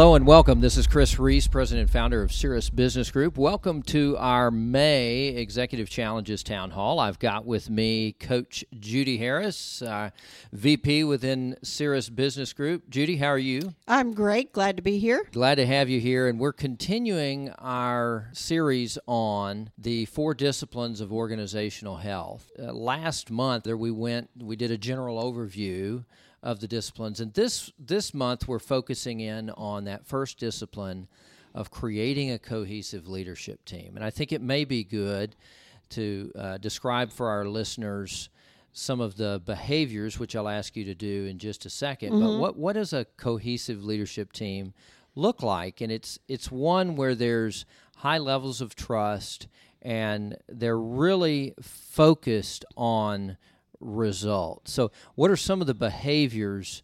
Hello and welcome. This is Chris Reese, President and founder of Cirrus Business Group. Welcome to our May Executive Challenges Town Hall. I've got with me Coach Judy Harris, uh, VP within Cirrus Business Group. Judy, how are you? I'm great. Glad to be here. Glad to have you here. And we're continuing our series on the four disciplines of organizational health. Uh, last month, there we went, we did a general overview of the disciplines. And this this month we're focusing in on that first discipline of creating a cohesive leadership team. And I think it may be good to uh, describe for our listeners some of the behaviors, which I'll ask you to do in just a 2nd mm-hmm. But what what does a cohesive leadership team look like? And it's it's one where there's high levels of trust and they're really focused on result. So, what are some of the behaviors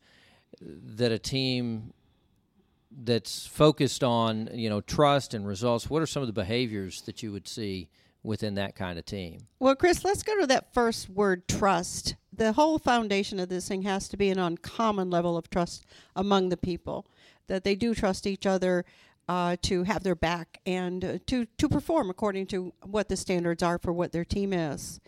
that a team that's focused on you know trust and results? What are some of the behaviors that you would see within that kind of team? Well, Chris, let's go to that first word, trust. The whole foundation of this thing has to be an uncommon level of trust among the people that they do trust each other. Uh, to have their back and uh, to to perform according to what the standards are for what their team is.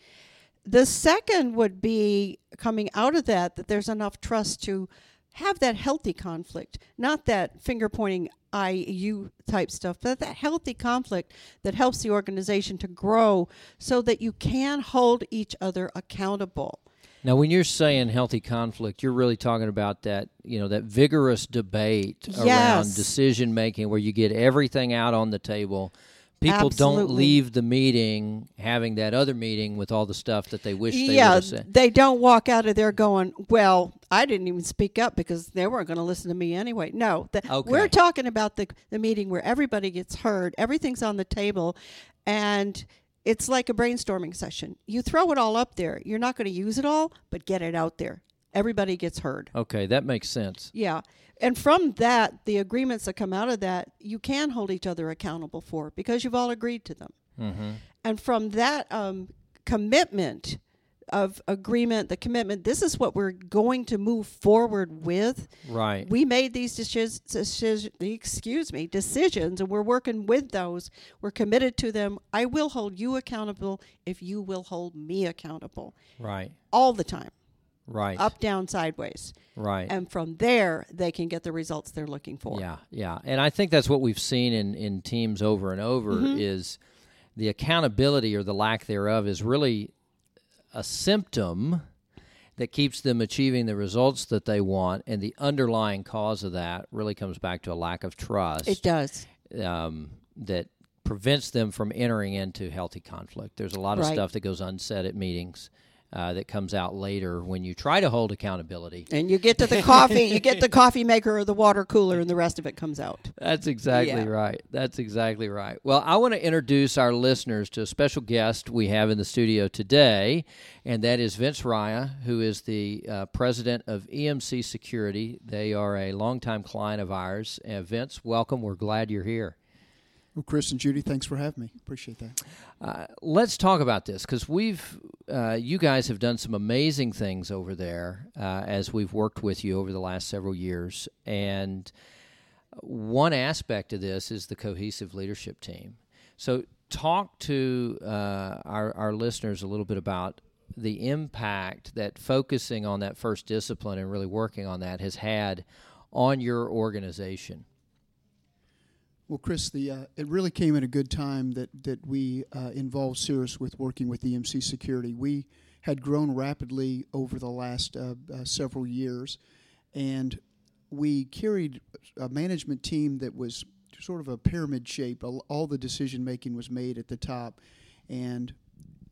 The second would be coming out of that that there's enough trust to have that healthy conflict, not that finger pointing I you type stuff, but that healthy conflict that helps the organization to grow so that you can hold each other accountable. Now, when you're saying healthy conflict, you're really talking about that, you know, that vigorous debate yes. around decision making where you get everything out on the table people Absolutely. don't leave the meeting having that other meeting with all the stuff that they wish they yeah, would have said. they don't walk out of there going, "Well, I didn't even speak up because they weren't going to listen to me anyway." No, the, okay. we're talking about the the meeting where everybody gets heard, everything's on the table, and it's like a brainstorming session. You throw it all up there. You're not going to use it all, but get it out there. Everybody gets heard. Okay, that makes sense. Yeah. And from that, the agreements that come out of that, you can hold each other accountable for because you've all agreed to them. Mm-hmm. And from that um, commitment of agreement, the commitment, this is what we're going to move forward with. Right. We made these decisions, excuse me, decisions, and we're working with those. We're committed to them. I will hold you accountable if you will hold me accountable. Right. All the time. Right. Up, down, sideways. Right. And from there, they can get the results they're looking for. Yeah, yeah. And I think that's what we've seen in, in teams over and over Mhm. is the accountability or the lack thereof is really a symptom that keeps them achieving the results that they want. And the underlying cause of that really comes back to a lack of trust It does. um, that prevents them from entering into healthy conflict. There's a lot of Right. stuff that goes unsaid at meetings uh, that comes out later when you try to hold accountability. And you get to the coffee, you get the coffee maker or the water cooler, and the rest of it comes out. That's exactly Yeah. right. That's exactly right. Well, I want to introduce our listeners to a special guest we have in the studio today, and that is Vince Raia, who is the uh, president of EMC Security. They are a longtime client of ours. Uh, Vince, welcome. We're glad you're here. Well, Chris and Judy, thanks for having me. Appreciate that. Uh, let's talk about this because we've, uh, you guys have done some amazing things over there uh, as we've worked with you over the last several years. And one aspect of this is the cohesive leadership team. So, talk to uh, our, our listeners a little bit about the impact that focusing on that first discipline and really working on that has had on your organization. Well, Chris, the uh, it really came at a good time that that we uh, involved Cirrus with working with EMC Security. We had grown rapidly over the last uh, uh, several years, and we carried a management team that was sort of a pyramid shape. All the decision making was made at the top, and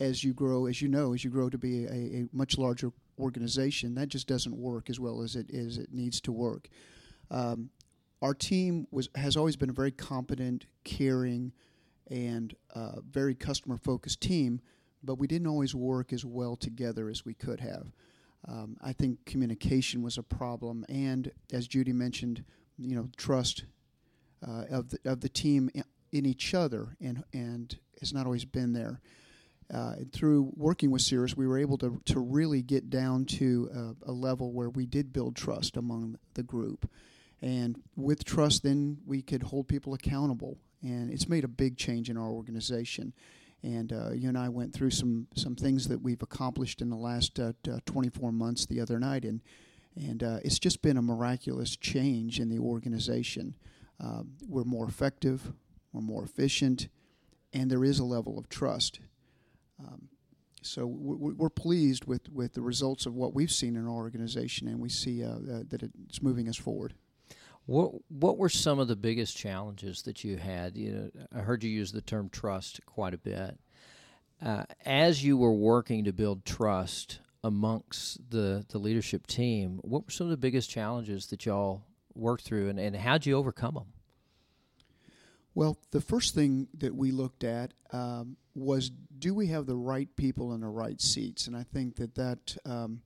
as you grow, as you know, as you grow to be a, a much larger organization, that just doesn't work as well as it as it needs to work. Um, our team was has always been a very competent, caring, and uh, very customer focused team, but we didn't always work as well together as we could have. Um, I think communication was a problem, and as Judy mentioned, you know, trust uh, of the of the team in, each other, and and has not always been there. Uh, and through working with Cirrus, we were able to to really get down to a, a level where we did build trust among the group And with trust, then we could hold people accountable. And it's made a big change in our organization. And uh, you and I went through some, some things that we've accomplished in the last uh, t- 24 months the other night. And, and uh, it's just been a miraculous change in the organization. Uh, we're more effective, we're more efficient, and there is a level of trust. Um, so we're, pleased with, with the results of what we've seen in our organization, and we see uh, uh, that it's moving us forward. What What were some of the biggest challenges that you had? You know, I heard you use the term trust quite a bit. Uh, as you were working to build trust amongst the the leadership team, what were some of the biggest challenges that y'all worked through, and, and how'd you overcome them? Well, the first thing that we looked at um, was do we have the right people in the right seats? And I think that that um,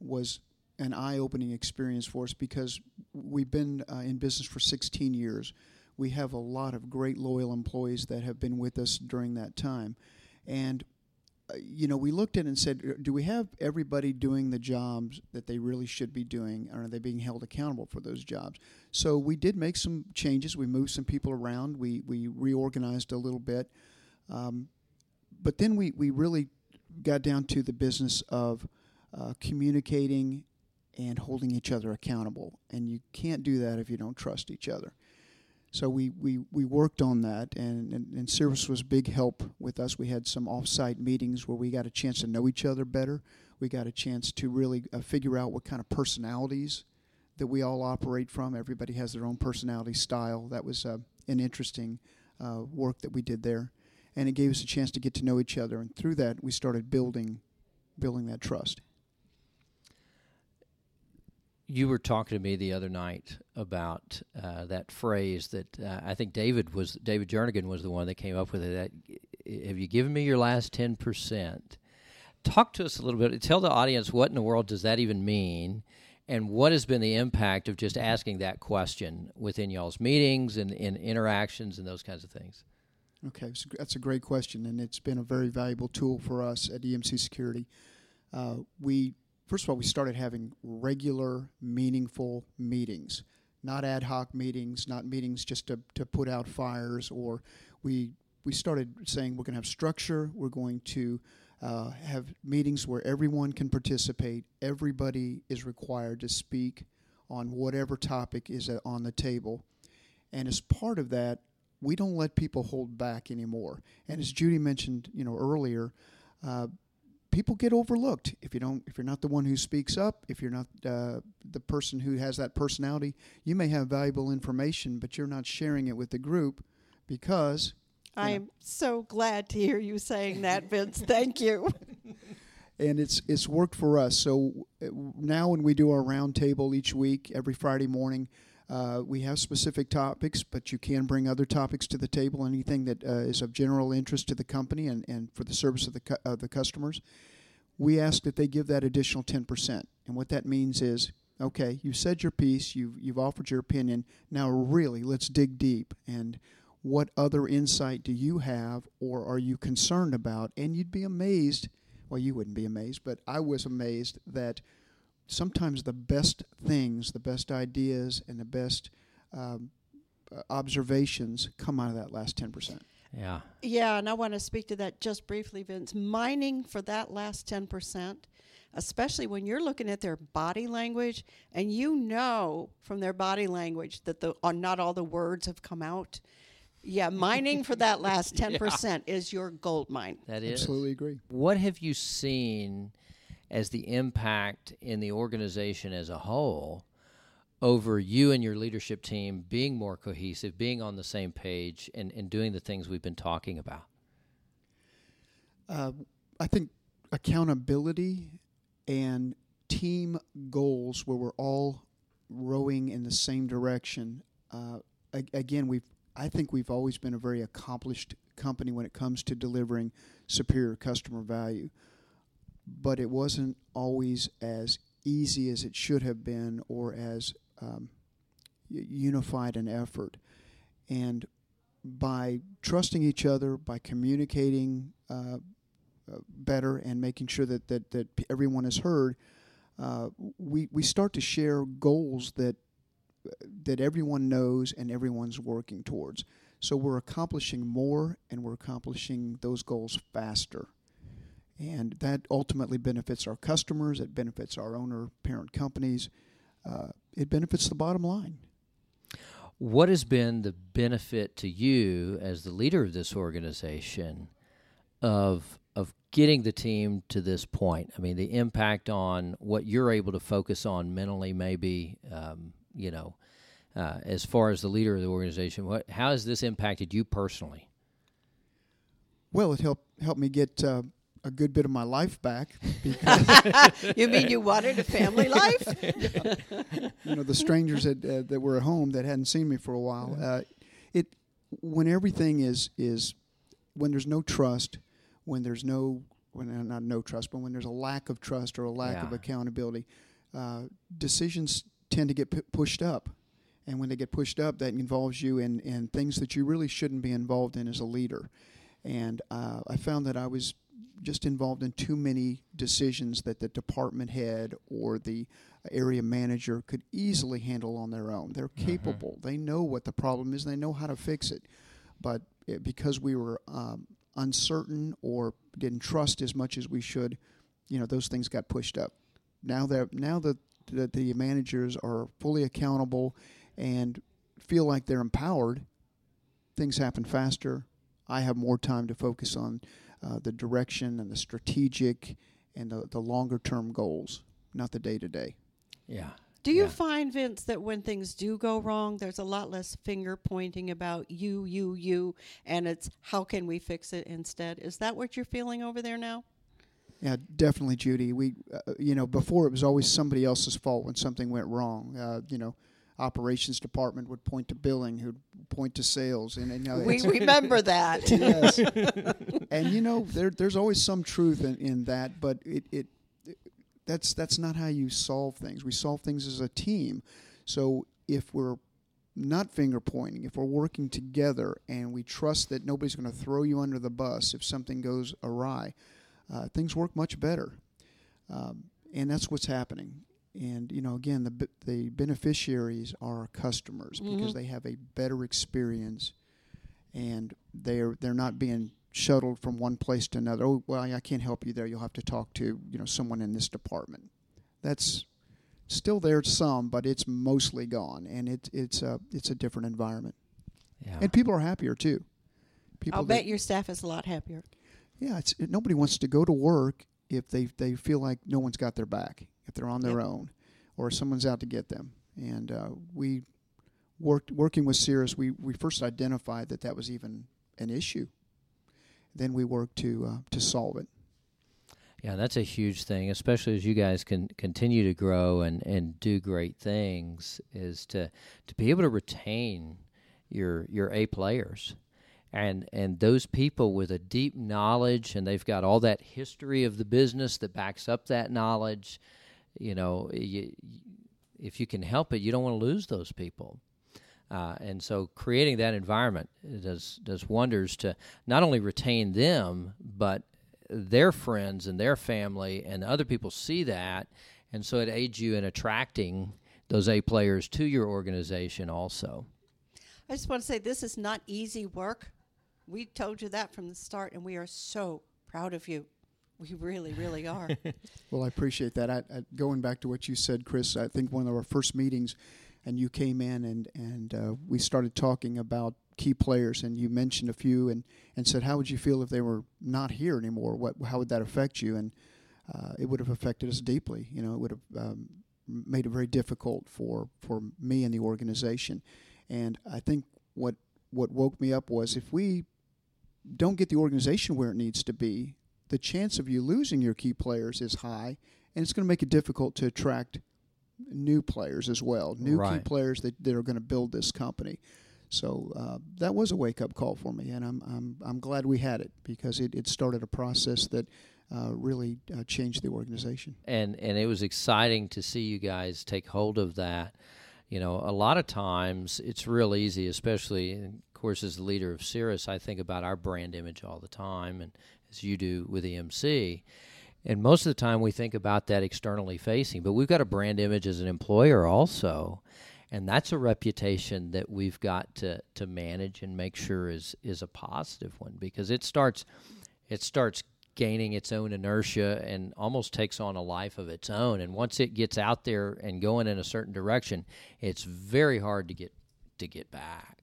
was an eye opening experience for us because we've been uh, in business for 16 years. We have a lot of great loyal employees that have been with us during that time. And you know, we looked at it and said, uh, do we have everybody doing the jobs that they really should be doing? Or are they being held accountable for those jobs? So we did make some changes. We moved some people around. We, we reorganized a little bit. Um, but then we, we really got down to the business of uh, communicating and holding each other accountable. And you can't do that if you don't trust each other. So we, we, we worked on that, and, and, and Cirrus was big help with us. We had some off-site meetings where we got a chance to know each other better. We got a chance to really uh, figure out what kind of personalities that we all operate from. Everybody has their own personality style. That was uh, an interesting uh, work that we did there, and it gave us a chance to get to know each other. And through that, we started building building that trust you were talking to me the other night about uh, that phrase that uh, I think David was David Jernigan was the one that came up with it. That, have you given me your last ten percent? Talk to us a little bit. Tell the audience what in the world does that even mean, and what has been the impact of just asking that question within y'all's meetings and in interactions and those kinds of things. Okay, that's a great question, and it's been a very valuable tool for us at EMC Security. Uh, we first of all, we started having regular, meaningful meetings, not ad hoc meetings, not meetings just to, to put out fires, or we we started saying we're going to have structure. We're going to uh, have meetings where everyone can participate. Everybody is required to speak on whatever topic is on the table, and as part of that, we don't let people hold back anymore. And as Judy mentioned, you know earlier. Uh, people get overlooked. If you don't if you're not the one who speaks up if you're not uh, the person who has that personality you may have valuable information but you're not sharing it with the group because i am so glad to hear you saying that vince. Thank you. And it's it's worked for us. So uh, now when we do our roundtable each week every friday morning uh, we have specific topics, but you can bring other topics to the table, anything that uh, is of general interest to the company and, and for the service of the, cu- of the customers. We ask that they give that additional 10%. And what that means is okay, you said your piece, you've, you've offered your opinion. Now, really, let's dig deep. And what other insight do you have or are you concerned about? And you'd be amazed. Well, you wouldn't be amazed, but I was amazed that sometimes the best things, the best ideas, and the best um, uh, observations come out of that last 10%. Yeah. Yeah, and I want to speak to that just briefly, Vince. Mining for that last 10%, especially when you're looking at their body language and you know from their body language that the uh, not all the words have come out. Yeah, mining for that last 10% yeah. is your gold mine. That is. Absolutely agree. What have you seen as the impact in the organization as a whole over you and your leadership team being more cohesive, being on the same page, and, and doing the things we've been talking about? Uh, I think accountability and team goals where we're all rowing in the same direction. Uh, again, we've I think we've always been a very accomplished company when it comes to delivering superior customer value but it wasn't always as easy as it should have been or as um, unified an effort. And by trusting each other, by communicating uh, uh, better and making sure that, that, that everyone is heard, uh, we, we start to share goals that that everyone knows and everyone's working towards. So we're accomplishing more and we're accomplishing those goals faster. And that ultimately benefits our customers, it benefits our owner parent companies, uh, it benefits the bottom line. What has been the benefit to you as the leader of this organization of of getting the team to this point? I mean, the impact on what you're able to focus on mentally, maybe, um, you know, uh, as far as the leader of the organization. What, how has this impacted you personally? Well, it helped helped me get uh, a good bit of my life back. you mean you wanted a family life? You know, the strangers that uh, that were at home that hadn't seen me for a while. Uh, it when everything is is when there's no trust, when there's no when uh, not no trust, but when there's a lack of trust or a lack yeah. of accountability, uh, decisions tend to get p- pushed up. And when they get pushed up, that involves you in, in things that you really shouldn't be involved in as a leader. And uh, I found that I was just involved in too many decisions that the department head or the area manager could easily handle on their own. They're mm-hmm. capable. Mm-hmm. They know what the problem is. They know how to fix it. But it, because we were um, uncertain or didn't trust as much as we should, you know, those things got pushed up. Now that now that, that the managers are fully accountable and feel like they're empowered, things happen faster. I have more time to focus on uh, the direction and the strategic and the, the longer term goals, not the day to day. Yeah. Do you yeah. find, Vince, that when things do go wrong, there's a lot less finger pointing about you, you, you, and it's how can we fix it instead? Is that what you're feeling over there now? Yeah, definitely, Judy. We, uh, you know, before it was always somebody else's fault when something went wrong. Uh, you know, operations department would point to billing, who'd point to sales, and, and you know, we remember that. yes, and you know there, there's always some truth in, in that, but it, it, it that's that's not how you solve things. We solve things as a team. So if we're not finger pointing, if we're working together and we trust that nobody's going to throw you under the bus if something goes awry, uh, things work much better. Um, and that's what's happening and you know again the the beneficiaries are customers mm-hmm. because they have a better experience and they're they're not being shuttled from one place to another. Oh well I can't help you there. You'll have to talk to you know someone in this department. That's still there some but it's mostly gone and it, it's a it's a different environment. Yeah. and people are happier too. People I'll bet your staff is a lot happier. Yeah it's nobody wants to go to work if they they feel like no one's got their back if they're on their yep. own or someone's out to get them. And uh, we worked working with Cirrus. We we first identified that that was even an issue. Then we worked to uh, to solve it. Yeah, that's a huge thing, especially as you guys can continue to grow and, and do great things. Is to to be able to retain your your A players and and those people with a deep knowledge and they've got all that history of the business that backs up that knowledge you know, you, if you can help it, you don't want to lose those people. Uh, and so creating that environment does does wonders to not only retain them, but their friends and their family and other people see that, and so it aids you in attracting those A players to your organization also. I just want to say this is not easy work. We told you that from the start, and we are so proud of you. We really, really are. well, I appreciate that. I, I, going back to what you said, Chris, I think one of our first meetings, and you came in and and uh, we started talking about key players, and you mentioned a few, and and said, how would you feel if they were not here anymore? What how would that affect you? And uh, it would have affected us deeply. You know, it would have um, made it very difficult for for me and the organization. And I think what what woke me up was if we don't get the organization where it needs to be, the chance of you losing your key players is high, and it's going to make it difficult to attract new players as well, new right. key players that, that are going to build this company. So uh, that was a wake up call for me, and I'm I'm I'm glad we had it because it, it started a process that uh, really uh, changed the organization. And and it was exciting to see you guys take hold of that. You know, a lot of times it's real easy, especially, of course, as the leader of Cirrus, I think about our brand image all the time, and as you do with EMC. And most of the time we think about that externally facing, but we've got a brand image as an employer also. and that's a reputation that we've got to to manage and make sure is is a positive one because it starts it starts gaining its own inertia and almost takes on a life of its own and once it gets out there and going in a certain direction it's very hard to get to get back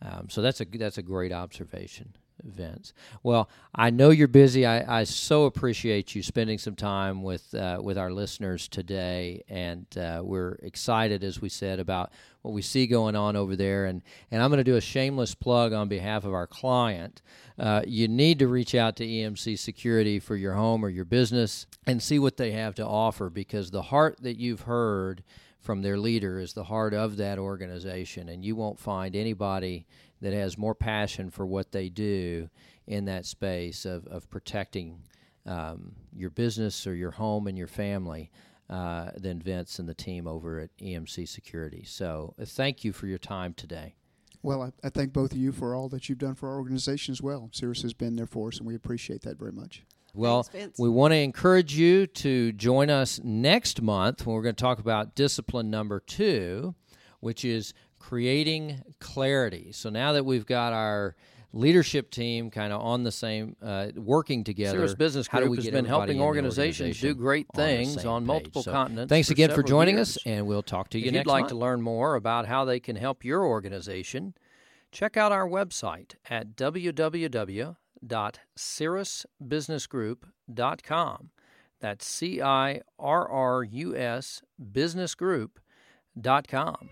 um, so that's a that's a great observation Vince. Well, I know you're busy. I, I so appreciate you spending some time with uh, with our listeners today, and uh, we're excited, as we said, about what we see going on over there. And and I'm going to do a shameless plug on behalf of our client. Uh, you need to reach out to EMC Security for your home or your business and see what they have to offer, because the heart that you've heard from their leader is the heart of that organization, and you won't find anybody that has more passion for what they do in that space of, of protecting um, your business or your home and your family uh, than Vince and the team over at EMC Security. So uh, thank you for your time today. Well, I, I, thank both of you for all that you've done for our organization as well. Cirrus has been there for us, and we appreciate that very much. Well, Thanks, we want to encourage you to join us next month when we're going to talk about discipline number two, which is creating clarity. So now that we've got our leadership team kind of on the same, uh, working together. Cirrus Business Group has been helping organizations do great things on, on multiple so continents. Thanks again for, for joining years. us, and we'll talk to you if next If you'd like month. to learn more about how they can help your organization, check out our website at www.cirrusbusinessgroup.com. That's C I R R U S businessgroup.com.